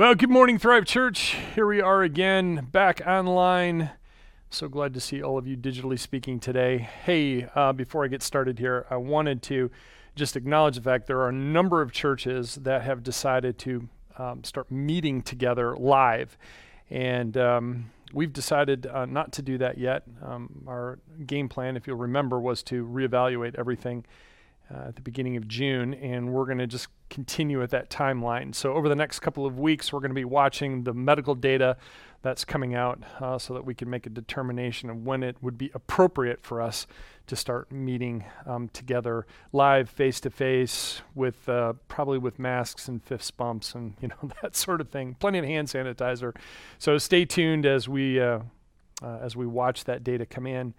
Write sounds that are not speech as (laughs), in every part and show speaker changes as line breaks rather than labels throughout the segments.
Well, good morning, Thrive Church. Here we are again, back online. So glad to see all of you digitally speaking today. Hey, uh, before I get started here, I wanted to just acknowledge the fact there are a number of churches that have decided to um, start meeting together live. And um, we've decided uh, not to do that yet. Um, our game plan, if you'll remember, was to reevaluate everything uh, at the beginning of June, and we're going to just continue at that timeline. So, over the next couple of weeks, we're going to be watching the medical data that's coming out uh, so that we can make a determination of when it would be appropriate for us to start meeting um, together live, face to face, with uh, probably with masks and fist bumps and (laughs) you know that sort of thing. Plenty of hand sanitizer. So, stay tuned as we uh, uh as we watch that data come in,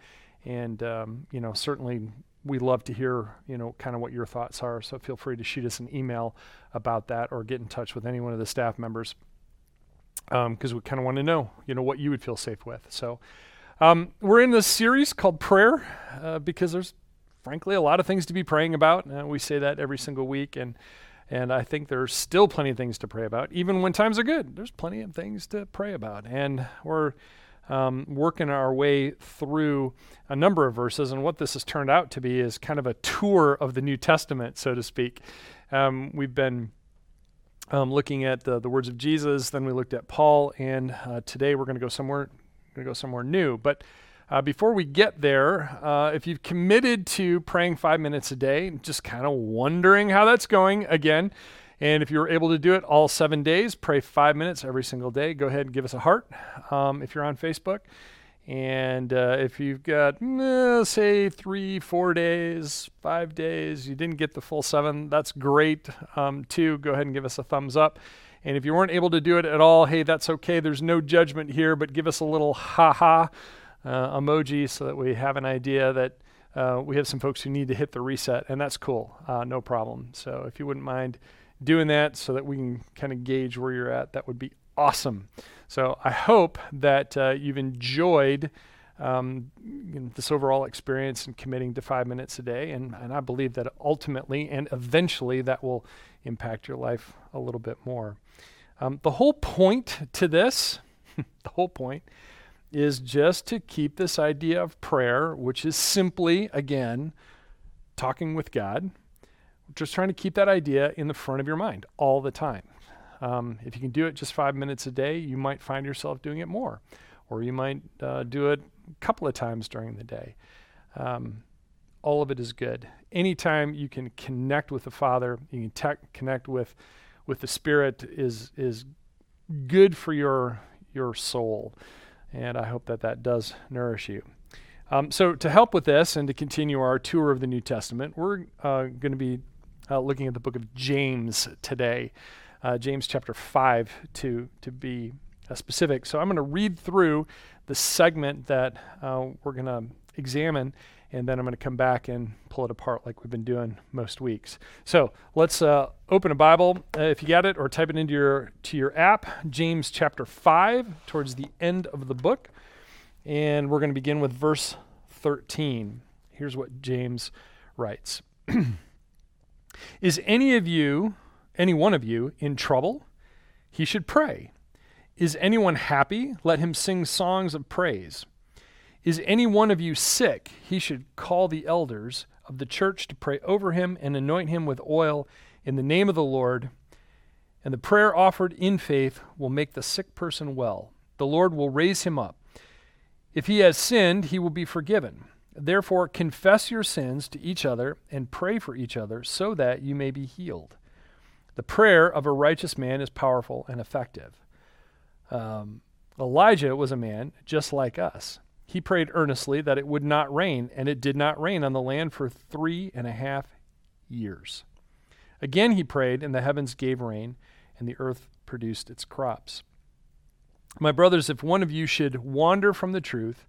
and um, you know certainly we love to hear, you know, kind of what your thoughts are. So feel free to shoot us an email about that or get in touch with any one of the staff members because um, we kind of want to know, you know, what you would feel safe with. So um, we're in this series called Prayer uh, because there's frankly a lot of things to be praying about. Uh, we say that every single week, and and I think there's still plenty of things to pray about, even when times are good. There's plenty of things to pray about, and we're um, working our way through a number of verses. And what this has turned out to be is kind of a tour of the New Testament, so to speak. Um, we've been um, looking at the, the, words of Jesus, then we looked at Paul, and uh, today we're going to go somewhere, going to go somewhere new. But uh, before we get there, uh, if you've committed to praying five minutes a day, just kind of wondering how that's going, again, and if you're able to do it all seven days, pray five minutes every single day. Go ahead and give us a heart um, if you're on Facebook. And uh, if you've got, eh, say, three, four days, five days, you didn't get the full seven, that's great um, too. Go ahead and give us a thumbs up. And if you weren't able to do it at all, hey, that's okay. There's no judgment here, but give us a little ha ha uh, emoji so that we have an idea that uh, we have some folks who need to hit the reset, and that's cool. Uh, no problem. So if you wouldn't mind, doing that so that we can kind of gauge where you're at, that would be awesome. So I hope that uh, you've enjoyed um, you know, this overall experience and committing to five minutes a day. And, and I believe that ultimately and eventually that will impact your life a little bit more. Um, the whole point to this, (laughs) the whole point, is just to keep this idea of prayer, which is simply, again, talking with God, just trying to keep that idea in the front of your mind all the time. Um, if you can do it just five minutes a day, you might find yourself doing it more, or you might uh, do it a couple of times during the day. Um, all of it is good. Anytime you can connect with the Father, you can te- connect with with the Spirit is is good for your your soul, and I hope that that does nourish you. Um, so to help with this and to continue our tour of the New Testament, we're uh, going to be uh, looking at the book of James today, uh, James chapter 5 to, to be uh, specific. So I'm going to read through the segment that uh, we're going to examine, and then I'm going to come back and pull it apart like we've been doing most weeks. So let's uh, open a Bible if you got it, or type it into your, to your app, James chapter 5, towards the end of the book. And we're going to begin with verse 13. Here's what James writes. (clears throat) Is any of you, any one of you, in trouble? He should pray. Is anyone happy? Let him sing songs of praise. Is any one of you sick? He should call the elders of the church to pray over him and anoint him with oil in the name of the Lord. And the prayer offered in faith will make the sick person well. The Lord will raise him up. If he has sinned, he will be forgiven. Therefore, confess your sins to each other and pray for each other so that you may be healed. The prayer of a righteous man is powerful and effective. Um, Elijah was a man just like us. He prayed earnestly that it would not rain, and it did not rain on the land for three and a half years. Again he prayed, and the heavens gave rain, and the earth produced its crops. My brothers, if one of you should wander from the truth,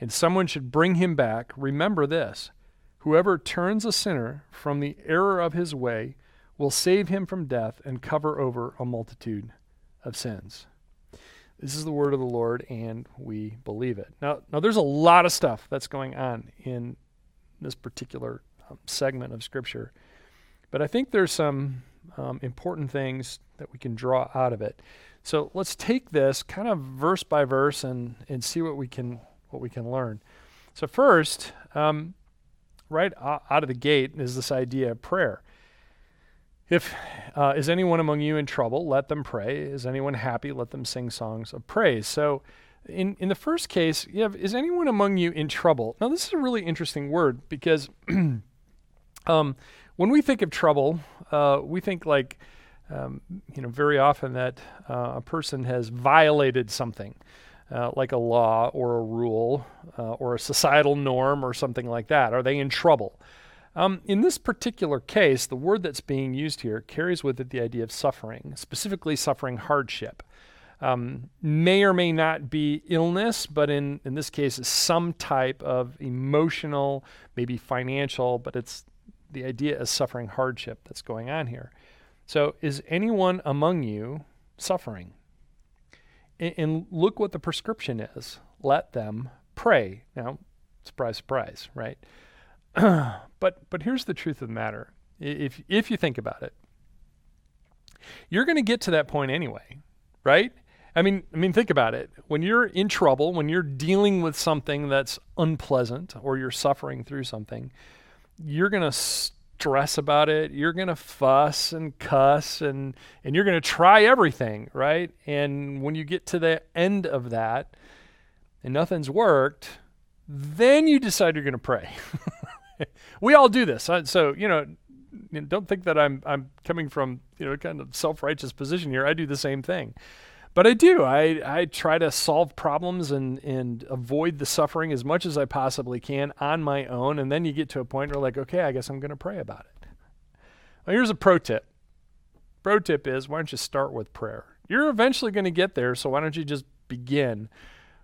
and someone should bring him back, remember this whoever turns a sinner from the error of his way will save him from death and cover over a multitude of sins. This is the word of the Lord, and we believe it. Now, now there's a lot of stuff that's going on in this particular um, segment of Scripture, but I think there's some um, important things that we can draw out of it. So let's take this kind of verse by verse and, and see what we can what we can learn. So first, um, right out of the gate is this idea of prayer. If uh, is anyone among you in trouble, let them pray. Is anyone happy? Let them sing songs of praise. So, in in the first case, you have is anyone among you in trouble? Now, this is a really interesting word because (clears throat) um, when we think of trouble, uh, we think like um, you know, very often that uh, a person has violated something, uh, like a law or a rule uh, or a societal norm or something like that. Are they in trouble? Um, in this particular case, the word that's being used here carries with it the idea of suffering, specifically suffering hardship. Um, may or may not be illness, but in, in this case, it's some type of emotional, maybe financial, but it's the idea of suffering hardship that's going on here. So, is anyone among you suffering? And, look what the prescription is let them pray. Now, surprise, surprise, right? (clears throat) but but here's the truth of the matter. If if you think about it, you're going to get to that point anyway, right? I mean, I mean, think about it. When you're in trouble, when you're dealing with something that's unpleasant, or you're suffering through something, you're going to stress about it. You're going to fuss and cuss and and you're going to try everything, right? And when you get to the end of that and nothing's worked, then you decide you're going to pray. (laughs) we all do this. So, you know, don't think that I'm I'm coming from, you know, kind of self-righteous position here. I do the same thing. But I do. I, I try to solve problems and, and avoid the suffering as much as I possibly can on my own. And then you get to a point where, like, okay, I guess I'm going to pray about it. Well, here's a pro tip. Pro tip is why don't you start with prayer? You're eventually going to get there, so why don't you just begin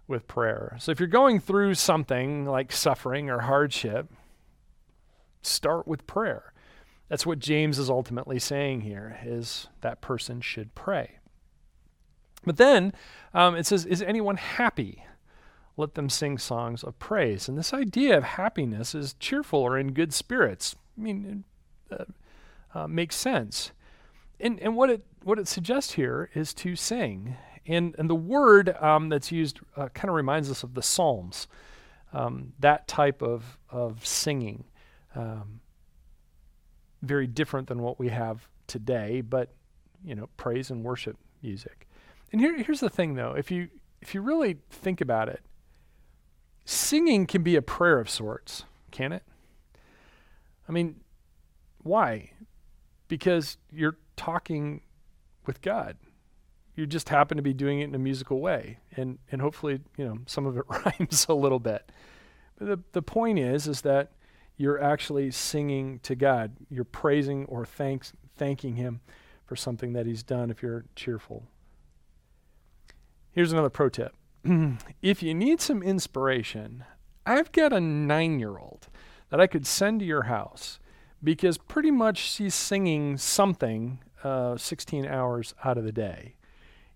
with prayer? So if you're going through something like suffering or hardship, start with prayer. That's what James is ultimately saying here is that person should pray. But then um, it says, Is anyone happy? Let them sing songs of praise. And this idea of happiness is cheerful or in good spirits. I mean, uh, uh, makes sense. And, and what, it, what it suggests here is to sing. And, and the word um, that's used uh, kind of reminds us of the Psalms, um, that type of, of singing. Um, very different than what we have today, but, you know, praise and worship music. And here, here's the thing, though. If you if you really think about it, singing can be a prayer of sorts, can it? I mean, why? Because you're talking with God. You just happen to be doing it in a musical way, and and hopefully, you know, some of it (laughs) rhymes a little bit. But the the point is, is that you're actually singing to God. You're praising or thanks thanking Him for something that He's done. If you're cheerful. Here's another pro tip. (clears throat) if you need some inspiration, I've got a nine year old that I could send to your house because pretty much she's singing something uh, 16 hours out of the day.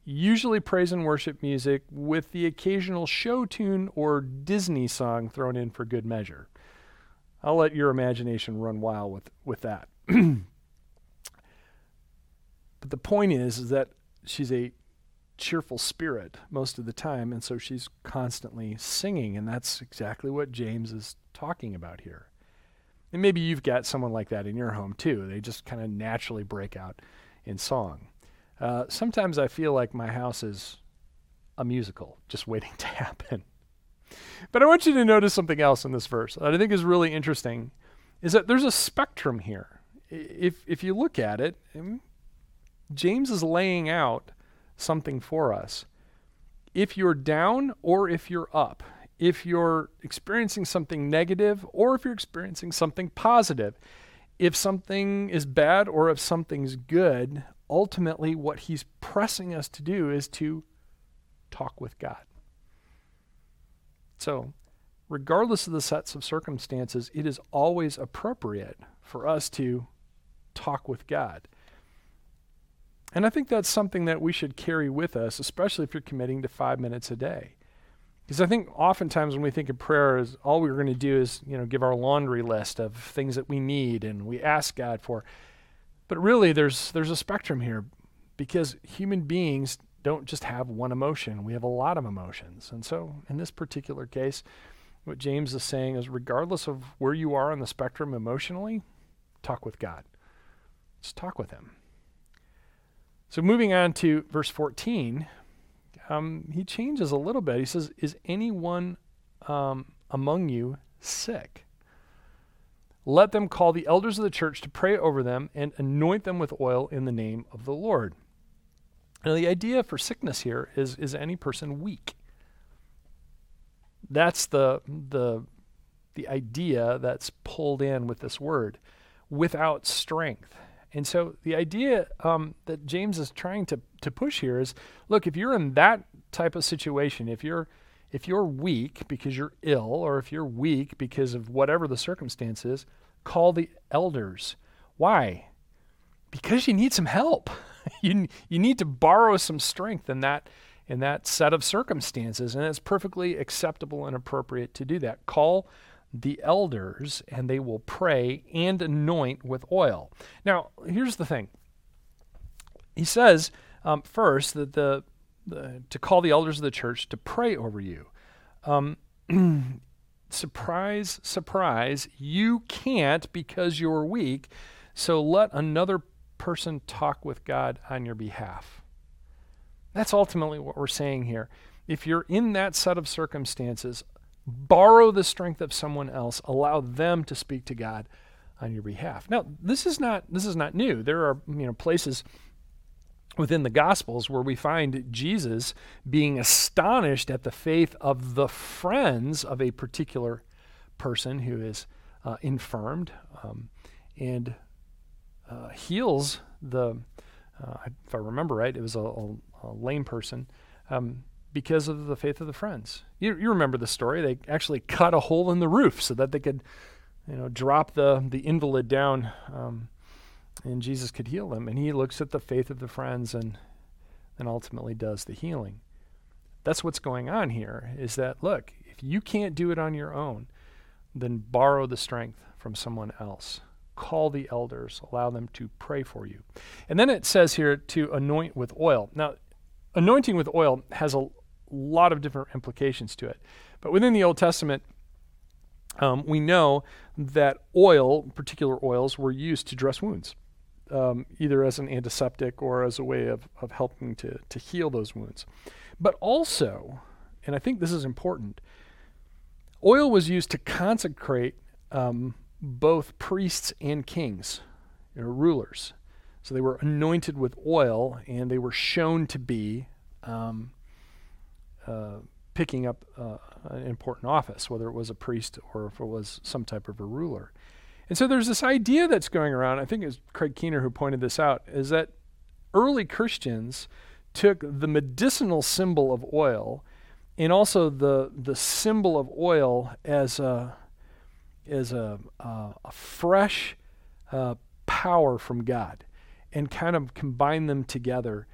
Usually praise and worship music with the occasional show tune or Disney song thrown in for good measure. I'll let your imagination run wild with, with that. (clears throat) but the point is, is that she's a cheerful spirit most of the time, and so she's constantly singing, and that's exactly what James is talking about here. And maybe you've got someone like that in your home too. They just kind of naturally break out in song. Uh, sometimes I feel like my house is a musical just (laughs) waiting to happen. But I want you to notice something else in this verse that I think is really interesting is that there's a spectrum here. If if you look at it, James is laying out something for us. If you're down or if you're up, if you're experiencing something negative or if you're experiencing something positive, if something is bad or if something's good, ultimately what he's pressing us to do is to talk with God. So, regardless of the sets of circumstances, it is always appropriate for us to talk with God. And I think that's something that we should carry with us, especially if you're committing to five minutes a day. Because I think oftentimes when we think of prayer, is all we're going to do is you know give our laundry list of things that we need and we ask God for. But really, there's there's a spectrum here, because human beings don't just have one emotion, we have a lot of emotions. And so, in this particular case, what James is saying is regardless of where you are on the spectrum emotionally, talk with God. Just talk with Him. So, moving on to verse 14, um, he changes a little bit. He says, Is anyone um, among you sick? Let them call the elders of the church to pray over them and anoint them with oil in the name of the Lord. Now, the idea for sickness here is is any person weak? That's the the the idea that's pulled in with this word, without strength. And so the idea um, that James is trying to to push here is, look, if you're in that type of situation, if you're if you're weak because you're ill, or if you're weak because of whatever the circumstances, call the elders. Why? Because you need some help. (laughs) you, you need to borrow some strength in that, in that set of circumstances, and it's perfectly acceptable and appropriate to do that. Call the elders, and they will pray and anoint with oil. Now, here's the thing. He says um, first that the, the, to call the elders of the church to pray over you. Um, (clears throat) surprise, surprise, you can't because you're weak. So let another person talk with God on your behalf. That's ultimately what we're saying here. If you're in that set of circumstances, borrow the strength of someone else, allow them to speak to God on your behalf. Now, this is not this is not new. There are, you know, places within the Gospels where we find Jesus being astonished at the faith of the friends of a particular person who is uh, infirmed um, and uh, heals the, uh, if I remember right, it was a, a, a lame person. Um, because of the faith of the friends. You, you remember the story. They actually cut a hole in the roof so that they could, you know, drop the, the invalid down um, and Jesus could heal them. And he looks at the faith of the friends and and ultimately does the healing. That's what's going on here is that look, if you can't do it on your own, then borrow the strength from someone else. Call the elders, allow them to pray for you. And then it says here to anoint with oil. Now, anointing with oil has a lot of different implications to it. But within the Old Testament, um, we know that oil, particular oils, were used to dress wounds um, either as an antiseptic or as a way of, of helping to, to heal those wounds. But also, and I think this is important, oil was used to consecrate um, both priests and kings, know, rulers. So they were anointed with oil and they were shown to be um, uh, picking up uh, an important office, whether it was a priest or if it was some type of a ruler. And so there's this idea that's going around, I think it was Craig Keener who pointed this out, is that early Christians took the medicinal symbol of oil and also the, the symbol of oil as a, as a, uh, a fresh uh, power from God and kind of combined them together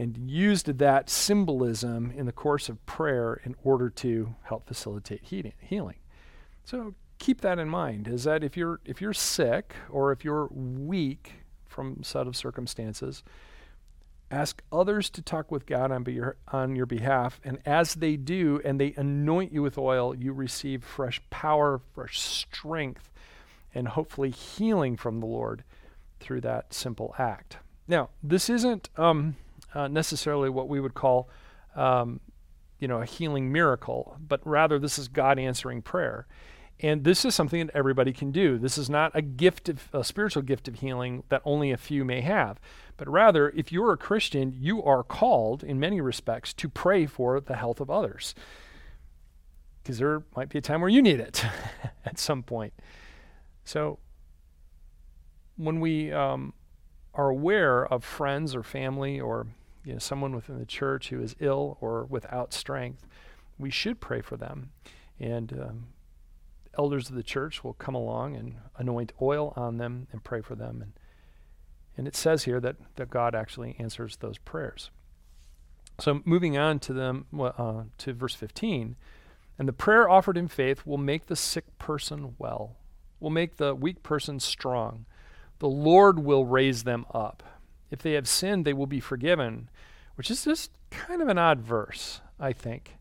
and used that symbolism in the course of prayer in order to help facilitate healing. So keep that in mind is that if you're if you're sick or if you're weak from set of circumstances ask others to talk with God on, be, on your behalf and as they do and they anoint you with oil you receive fresh power fresh strength and hopefully healing from the Lord through that simple act now this isn't um, uh, necessarily what we would call um, you know a healing miracle but rather this is God answering prayer and this is something that everybody can do. This is not a gift of a spiritual gift of healing that only a few may have. But rather, if you're a Christian, you are called in many respects to pray for the health of others. Because there might be a time where you need it (laughs) at some point. So when we um, are aware of friends or family or you know, someone within the church who is ill or without strength, we should pray for them. And um, elders of the church will come along and anoint oil on them and pray for them. And, and it says here that, that God actually answers those prayers. So moving on to them uh, to verse 15, and the prayer offered in faith will make the sick person well, will make the weak person strong. The Lord will raise them up. If they have sinned, they will be forgiven, which is just kind of an odd verse, I think.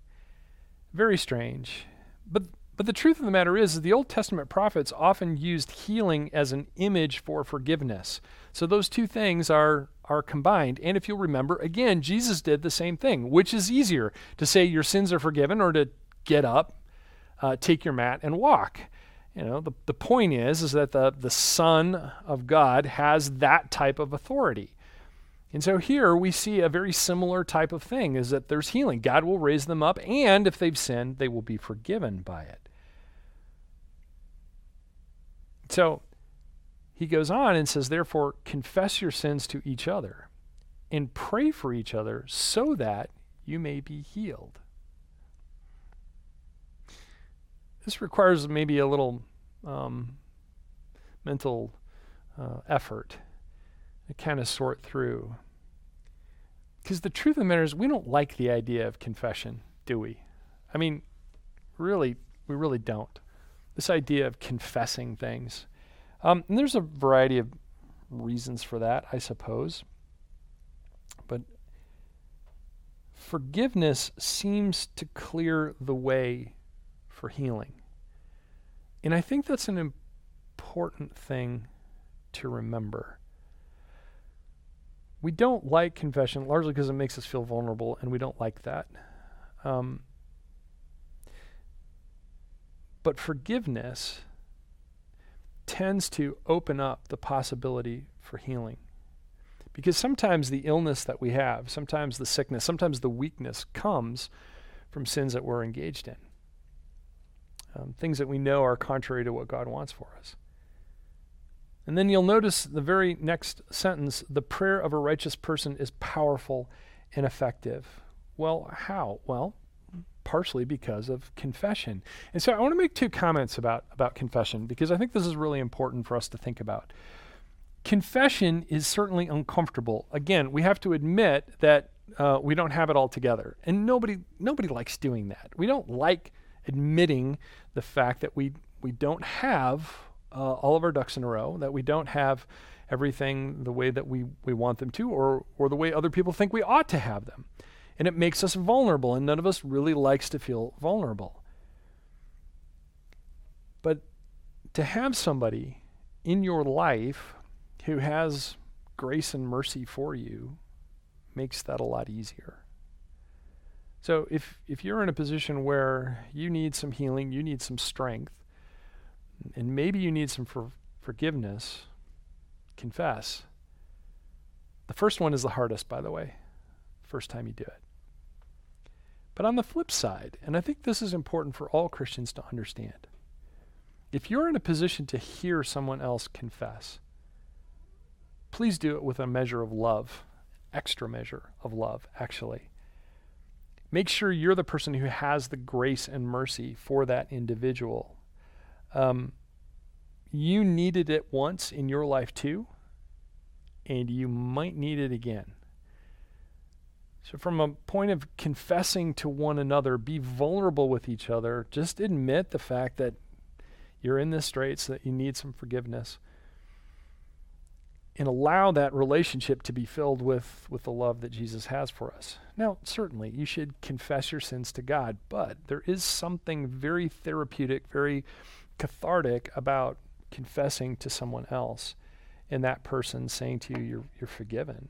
Very strange. But but the truth of the matter is, the Old Testament prophets often used healing as an image for forgiveness. So those two things are are combined. And if you'll remember, again, Jesus did the same thing. Which is easier, to say your sins are forgiven or to get up, uh, take your mat, and walk? You know, the, the point is, is that the, the Son of God has that type of authority. And so here we see a very similar type of thing is that there's healing. God will raise them up, and if they've sinned, they will be forgiven by it. So he goes on and says, Therefore, confess your sins to each other and pray for each other so that you may be healed. This requires maybe a little um, mental uh, effort to kind of sort through. Because the truth of the matter is, we don't like the idea of confession, do we? I mean, really, we really don't. This idea of confessing things. Um, and there's a variety of reasons for that, I suppose. But forgiveness seems to clear the way for healing. And I think that's an important thing to remember. We don't like confession largely because it makes us feel vulnerable, and we don't like that. Um, but forgiveness tends to open up the possibility for healing. Because sometimes the illness that we have, sometimes the sickness, sometimes the weakness comes from sins that we're engaged in um, things that we know are contrary to what God wants for us. And then you'll notice the very next sentence the prayer of a righteous person is powerful and effective. Well, how? Well, partially because of confession. And so I want to make two comments about, about confession because I think this is really important for us to think about. Confession is certainly uncomfortable. Again, we have to admit that uh, we don't have it all together, and nobody nobody likes doing that. We don't like admitting the fact that we we don't have uh, all of our ducks in a row, that we don't have everything the way that we, we want them to, or or the way other people think we ought to have them. And it makes us vulnerable, and none of us really likes to feel vulnerable. But to have somebody in your life who has grace and mercy for you makes that a lot easier. So if if you're in a position where you need some healing, you need some strength, and maybe you need some for forgiveness, confess. The first one is the hardest, by the way, first time you do it. But on the flip side, and I think this is important for all Christians to understand, if you're in a position to hear someone else confess, please do it with a measure of love, extra measure of love, actually. Make sure you're the person who has the grace and mercy for that individual. Um, you needed it once in your life too, and you might need it again. So, from a point of confessing to one another, be vulnerable with each other. Just admit the fact that you're in this straits, that you need some forgiveness and allow that relationship to be filled with, with the love that Jesus has for us. Now, certainly, you should confess your sins to God, but there is something very therapeutic, very cathartic about confessing to someone else and that person saying to you, you're, you're forgiven.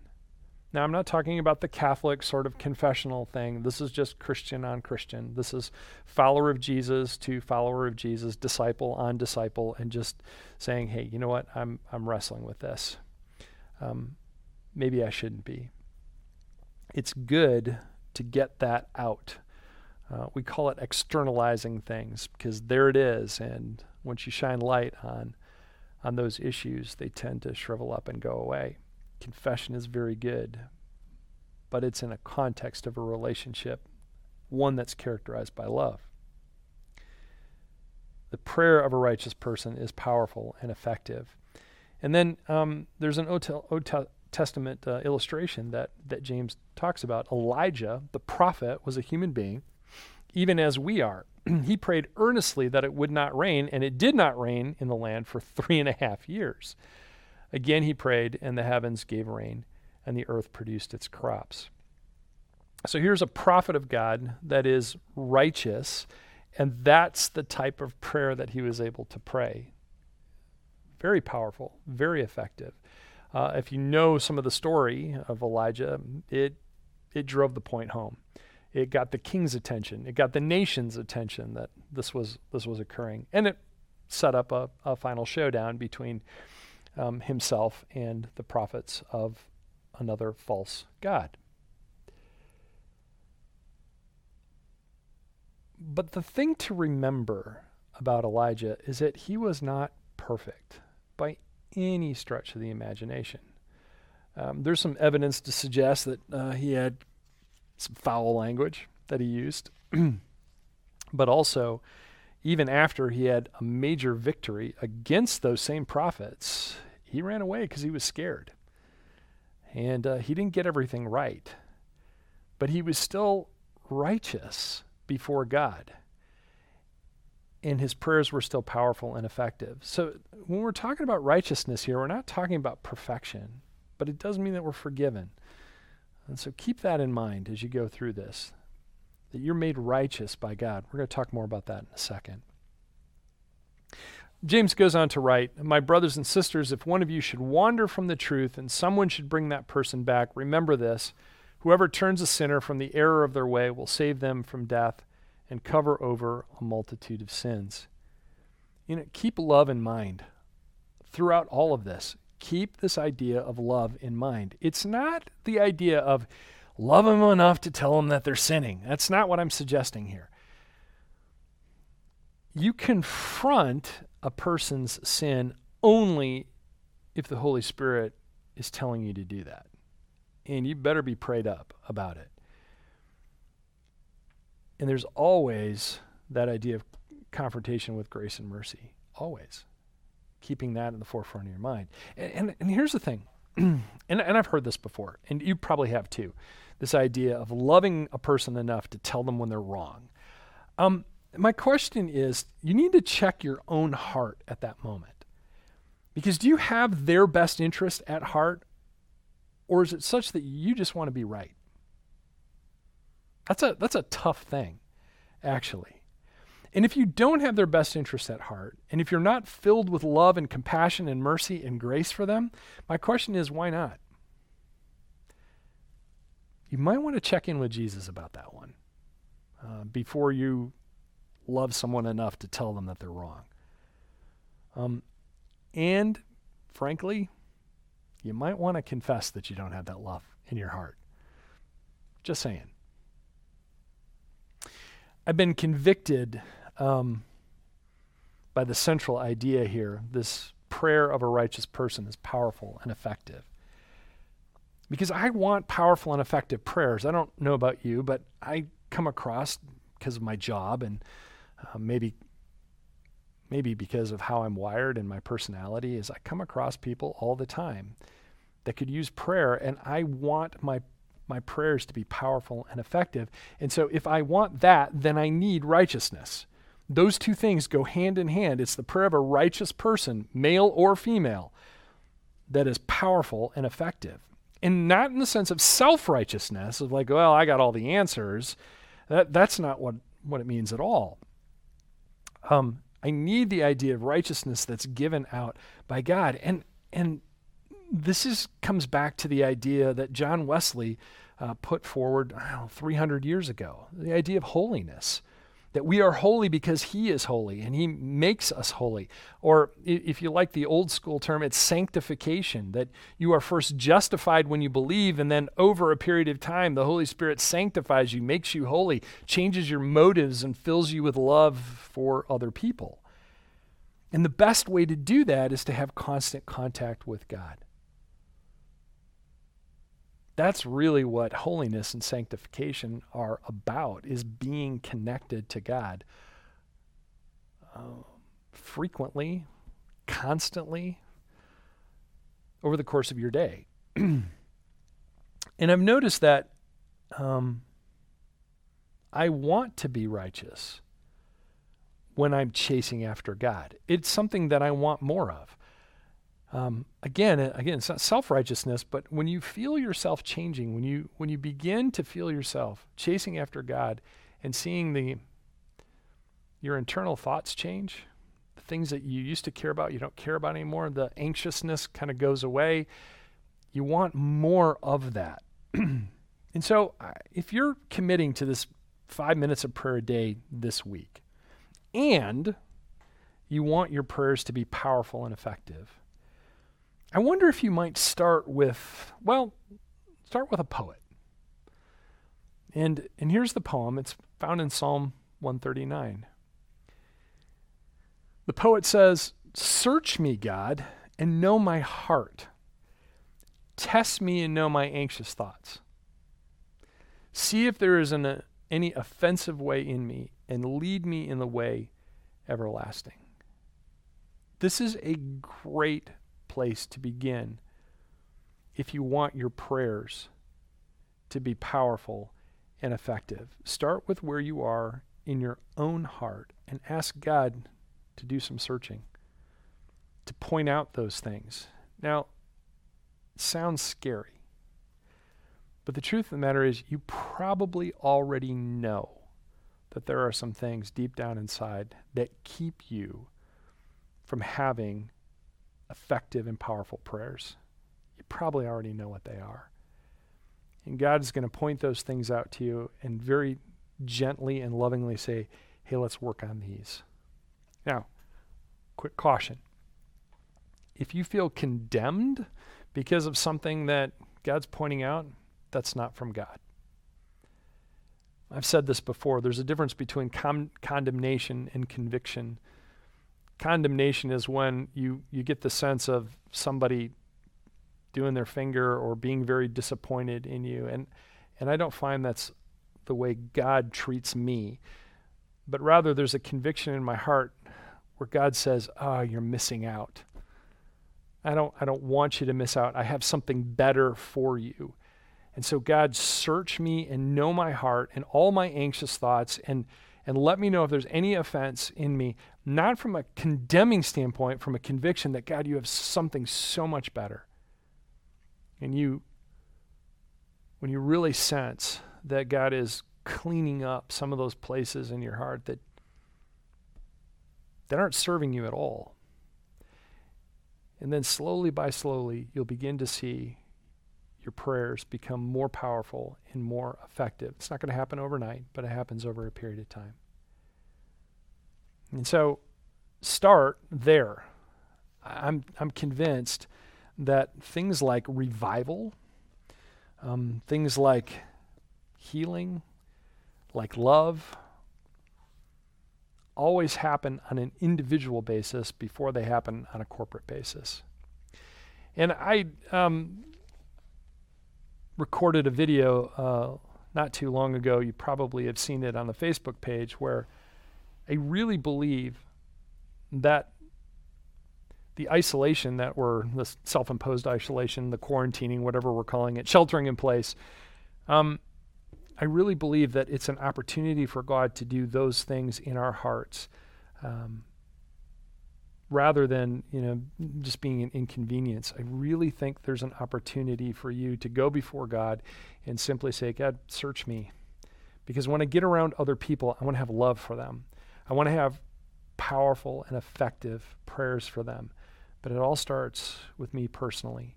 Now, I'm not talking about the Catholic sort of confessional thing. This is just Christian on Christian. This is follower of Jesus to follower of Jesus, disciple on disciple, and just saying, hey, you know what? I'm, I'm wrestling with this um, maybe I shouldn't be. It's good to get that out. Uh, we call it externalizing things because there it is, and once you shine light on on those issues, they tend to shrivel up and go away. Confession is very good, but it's in a context of a relationship, one that's characterized by love. The prayer of a righteous person is powerful and effective. And then um, there's an Old, Testament uh, illustration that, that James talks about. Elijah, the prophet, was a human being, even as we are. (clears throat) he prayed earnestly that it would not rain, and it did not rain in the land for (laughs) three and a half years. Again he prayed, and the heavens gave rain, and the earth produced its crops. So here's a prophet of God that is righteous, and that's the type of prayer that he was able to pray. Very powerful, very effective. Uh, if you know some of the story of Elijah, it it drove the point home. It got the king's attention. It got the nation's attention that this was this was occurring, and it set up a, a final showdown between um, himself and the prophets of another false god. But the thing to remember about Elijah is that he was not perfect by any stretch of the imagination. Um, there's some evidence to suggest that uh, he had some foul language that he used, (clears throat) but also, even after he had a major victory against those same prophets, he ran away because he was scared. And uh, he didn't get everything right, but he was still righteous before God. And his prayers were still powerful and effective. So when we're talking about righteousness here, we're not talking about perfection, but it does mean that we're forgiven. And so keep that in mind as you go through this that you're made righteous by God. We're going to talk more about that in a second. James goes on to write, My brothers and sisters, if one of you should wander from the truth and someone should bring that person back, remember this Whoever turns a sinner from the error of their way will save them from death and cover over a multitude of sins. You know, keep love in mind throughout all of this. Keep this idea of love in mind. It's not the idea of love them enough to tell them that they're sinning. That's not what I'm suggesting here. You confront a person's sin only if the Holy Spirit is telling you to do that and you better be prayed up about it. And there's always that idea of confrontation with grace and mercy. Always. Keeping that in the forefront of your mind. And, and, and here's the thing, (clears throat) and, and I've heard this before, and you probably have too this idea of loving a person enough to tell them when they're wrong. Um, my question is you need to check your own heart at that moment. Because do you have their best interest at heart or is it such that you just want to be right? That's a that's a tough thing, actually. And if you don't have their best interests at heart, and if you're not filled with love and compassion and mercy and grace for them, my question is why not? You might want to check in with Jesus about that one uh, before you love someone enough to tell them that they're wrong. Um, and frankly, you might want to confess that you don't have that love in your heart. Just saying. I've been convicted um, by the central idea here. This prayer of a righteous person is powerful and effective. Because I want powerful and effective prayers. I don't know about you, but I come across because of my job and uh, maybe maybe because of how I'm wired and my personality, is I come across people all the time that could use prayer, and I want my my prayers to be powerful and effective. And so if I want that, then I need righteousness. Those two things go hand in hand. It's the prayer of a righteous person, male or female, that is powerful and effective. And not in the sense of self-righteousness, of like, well, I got all the answers. That that's not what, what it means at all. Um, I need the idea of righteousness that's given out by God. And and this is comes back to the idea that John Wesley uh, put forward know, 300 years ago the idea of holiness. That we are holy because He is holy and He makes us holy. Or if you like the old school term, it's sanctification. That you are first justified when you believe, and then over a period of time, the Holy Spirit sanctifies you, makes you holy, changes your motives, and fills you with love for other people. And the best way to do that is to have constant contact with God. That's really what holiness and sanctification are about is being connected to God. Uh, frequently, constantly over the course of your day. (clears throat) and I've noticed that um, I want to be righteous when I'm chasing after God. It's something that I want more of. Um, again, again, it's not self-righteousness, but when you feel yourself changing, when you when you begin to feel yourself chasing after God and seeing the your internal thoughts change, the things that you used to care about, you don't care about anymore, the anxiousness kind of goes away. You want more of that. (clears throat) and so, if you're committing to this five minutes of prayer a day this week, and you want your prayers to be powerful and effective, I wonder if you might start with, well, start with a poet. And, and here's the poem. It's found in Psalm 139. The poet says, Search me, God, and know my heart. Test me and know my anxious thoughts. See if there is an, uh, any offensive way in me, and lead me in the way everlasting. This is a great place to begin if you want your prayers to be powerful and effective. Start with where you are in your own heart and ask God to do some searching, to point out those things. Now, it sounds scary, but the truth of the matter is, you probably already know that there are some things deep down inside that keep you from having effective and powerful prayers. You probably already know what they are. And God is going to point those things out to you and very gently and lovingly say, hey, let's work on these. Now, quick caution. If you feel condemned because of something that God's pointing out, that's not from God. I've said this before. There's a difference between condemnation and conviction condemnation is when you, you get the sense of somebody doing their finger or being very disappointed in you. And, and I don't find that's the way God treats me. But rather, there's a conviction in my heart where God says, Oh, you're missing out. I don't, I don't want you to miss out. I have something better for you. And so, God, search me and know my heart and all my anxious thoughts and, and let me know if there's any offense in me not from a condemning standpoint, from a conviction that, God, you have something so much better. And you, when you really sense that God is cleaning up some of those places in your heart that, that aren't serving you at all. And then slowly by slowly, you'll begin to see your prayers become more powerful and more effective. It's not going to happen overnight, but it happens over a period of time. And so start there. I'm, I'm convinced that things like revival, um, things like healing, like love, always happen on an individual basis before they happen on a corporate basis. And I um, recorded a video uh, not too long ago. You probably have seen it on the Facebook page where I really believe that the isolation that we're, the self imposed isolation, the quarantining, whatever we're calling it, sheltering in place, um, I really believe that it's an opportunity for God to do those things in our hearts. Um, rather than you know just being an inconvenience i really think there's an opportunity for you to go before god and simply say god search me because when i get around other people i want to have love for them I want to have powerful and effective prayers for them. But it all starts with me personally.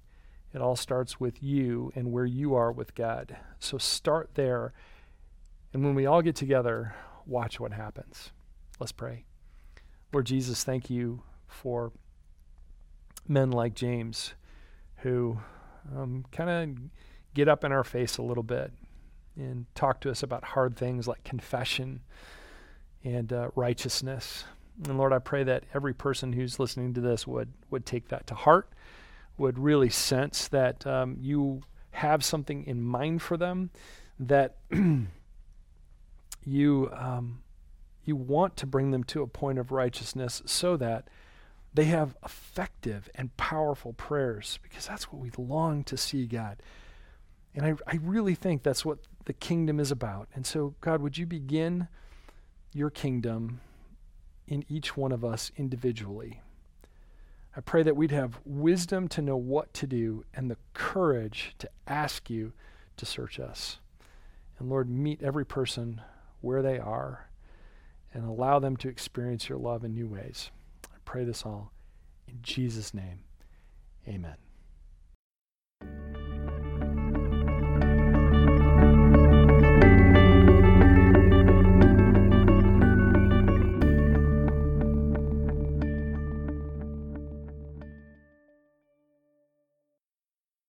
It all starts with you and where you are with God. So start there. And when we all get together, watch what happens. Let's pray. Lord Jesus, thank you for men like James who um, kind of get up in our face a little bit and talk to us about hard things like confession and uh, righteousness. And Lord, I pray that every person who's listening to this would would take that to heart, would really sense that um, you have something in mind for them, that (clears throat) you um, you want to bring them to a point of righteousness, so that they have effective and powerful prayers, because that's what we long to see, God. And I, I really think that's what the kingdom is about. And so, God, would you begin? Your kingdom in each one of us individually. I pray that we'd have wisdom to know what to do and the courage to ask you to search us. And Lord, meet every person where they are and allow them to experience your love in new ways. I pray this all in Jesus' name. Amen.